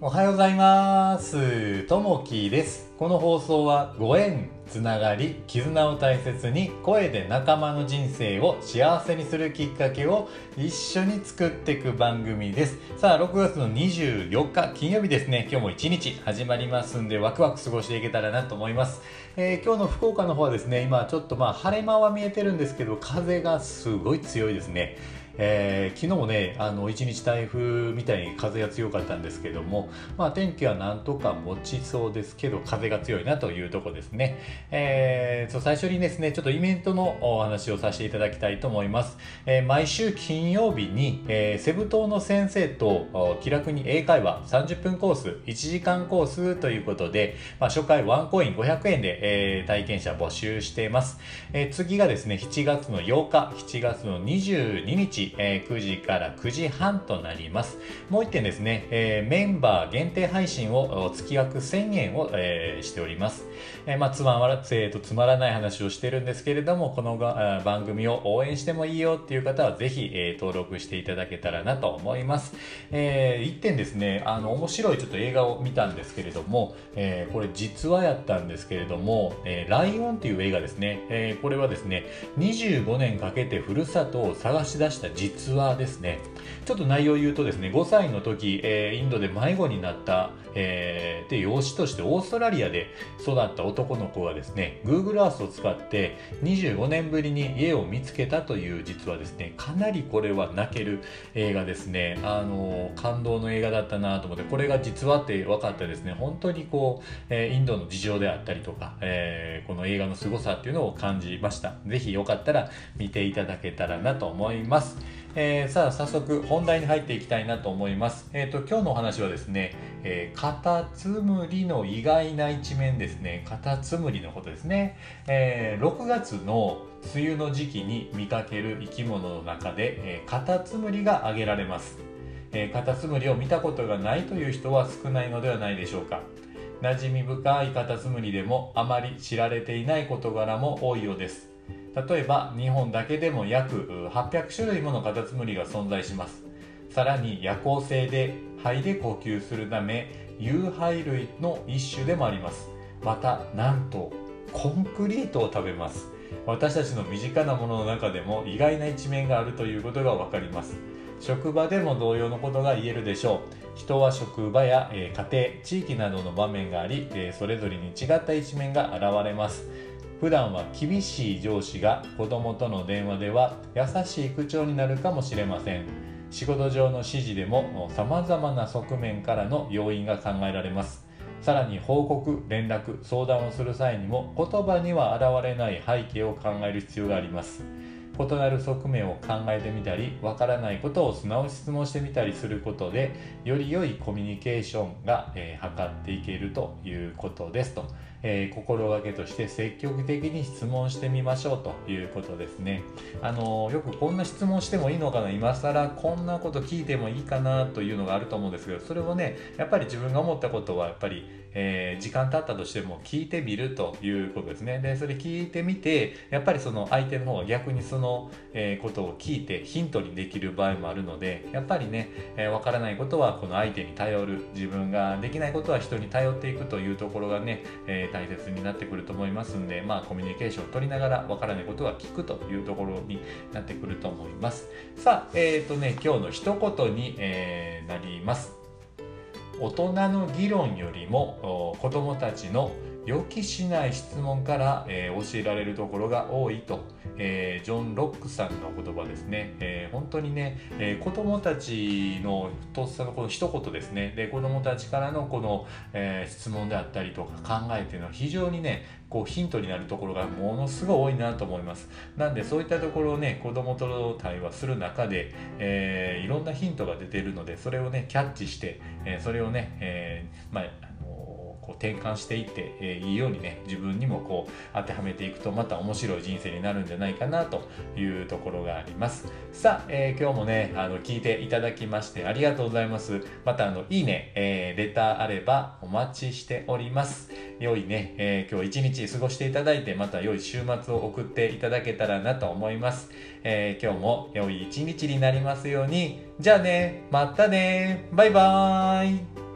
おはようございます。ともきです。この放送はご縁、つながり、絆を大切に声で仲間の人生を幸せにするきっかけを一緒に作っていく番組です。さあ、6月の24日金曜日ですね。今日も一日始まりますんでワクワク過ごしていけたらなと思います。えー今日の福岡の方はですね、今ちょっとまあ晴れ間は見えてるんですけど、風がすごい強いですね。えー昨日ねあの一日台風みたいに風が強かったんですけども、まあ、天気はなんとか持ちそうですけど風が強いなというとこですね、えーそう最初にですねちょっとイベントのお話をさせていただきたいと思います、えー毎週金曜日に、えーセブ島の先生と気楽に英会話30分コース1時間コースということで、まあ、初回ワンコイン500円で、えー体験者募集しています、えー次がですね7月の8日7月の22日、えー9時から9時半となります。もう一点ですね、えーメンバー限定配信を月額1000円を、えーしております、えまあ、つまら、えーとつまらない話をしてるんですけれどもこのが番組を応援してもいいよっていう方はぜひ、え登録していただけたらなと思います、えー一点ですねあの面白いちょっと映画を見たんですけれども、えこれ実話やったんですけれども「えーライオン」っていう映画ですね、えこれはですね25年かけてふるさとを探し出した実話ですねちょっと内容を言うとですね5歳の時、えーインドで迷子になった、えーで養子としてオーストラリアで育った男の子がですね Google Earth を使って25年ぶりに家を見つけたという実はですねかなりこれは泣ける映画ですね。あの感動の映画だったなと思ってこれが実話って分かってですね本当にこう、えインドの事情であったりとか、えーこの映画の凄さっていうのを感じました。ぜひよかったら見ていただけたらなと思います。えーさあ早速本題に入っていきたいなと思います。えっ、と今日のお話はですね、えーカタツムリの意外な一面ですね。カタツムリのことですね。えー6月の梅雨の時期に見かける生き物の中で、えーカタツムリが挙げられます。えーカタツムリを見たことがないという人は少ないのではないでしょうか。馴染み深いカタツムリでもあまり知られていない事柄も多いようです。例えば日本だけでも約800種類ものカタツムリが存在します。さらに夜行性で肺で呼吸するため有肺類の一種でもあります。またなんとコンクリートを食べます。私たちの身近なものの中でも意外な一面があるということがわかります。職場でも同様のことが言えるでしょう。人は職場や、え家庭地域などの場面があり、えそれぞれに違った一面が現れます。普段は厳しい上司が子供との電話では優しい口調になるかもしれません。仕事上の指示でも様々な側面からの要因が考えられます。さらに報告連絡相談をする際にも言葉には現れない背景を考える必要があります。異なる側面を考えてみたりわからないことを素直に質問してみたりすることでより良いコミュニケーションが、えー図っていけるということですと、えー心がけとして積極的に質問してみましょうということですね。あのよくこんな質問してもいいのかな今更こんなこと聞いてもいいかなというのがあると思うんですけどそれをねやっぱり自分が思ったことはやっぱりえー時間経ったとしても聞いてみるということですね。でそれ聞いてみてやっぱりその相手の方が逆にその、えーことを聞いてヒントにできる場合もあるのでやっぱりねわ、えーわからないことはこの相手に頼る自分ができないことは人に頼っていくというところがね、えー大切になってくると思いますんでまあコミュニケーションを取りながらわからないことは聞くというところになってくると思います。さあえっ、とね今日の一言に、えーなります。大人の議論よりも子どもたちの予期しない質問から、えー教えられるところが多いと、えージョン・ロックさんの言葉ですね、えー本当にね、えー子どもたちのとっさのこの一言ですね。で子どもたちからのこの、えー質問であったりとか考えっていうのは非常にねこうヒントになるところがものすごい多いなと思います。なんでそういったところをね子どもと対話する中で、えーいろんなヒントが出ているのでそれをねキャッチして、えーそれをね、えーまあこう転換していって、えーいいようにね自分にもこう当てはめていくとまた面白い人生になるんじゃないかなというところがあります。さあ、えー今日もねあの聞いていただきましてありがとうございます。またあのいいね、えーレターあればお待ちしております。良いね、えー今日一日過ごしていただいてまた良い週末を送っていただけたらなと思います、えー今日も良い一日になりますように。じゃあねまたね。バイバーイ。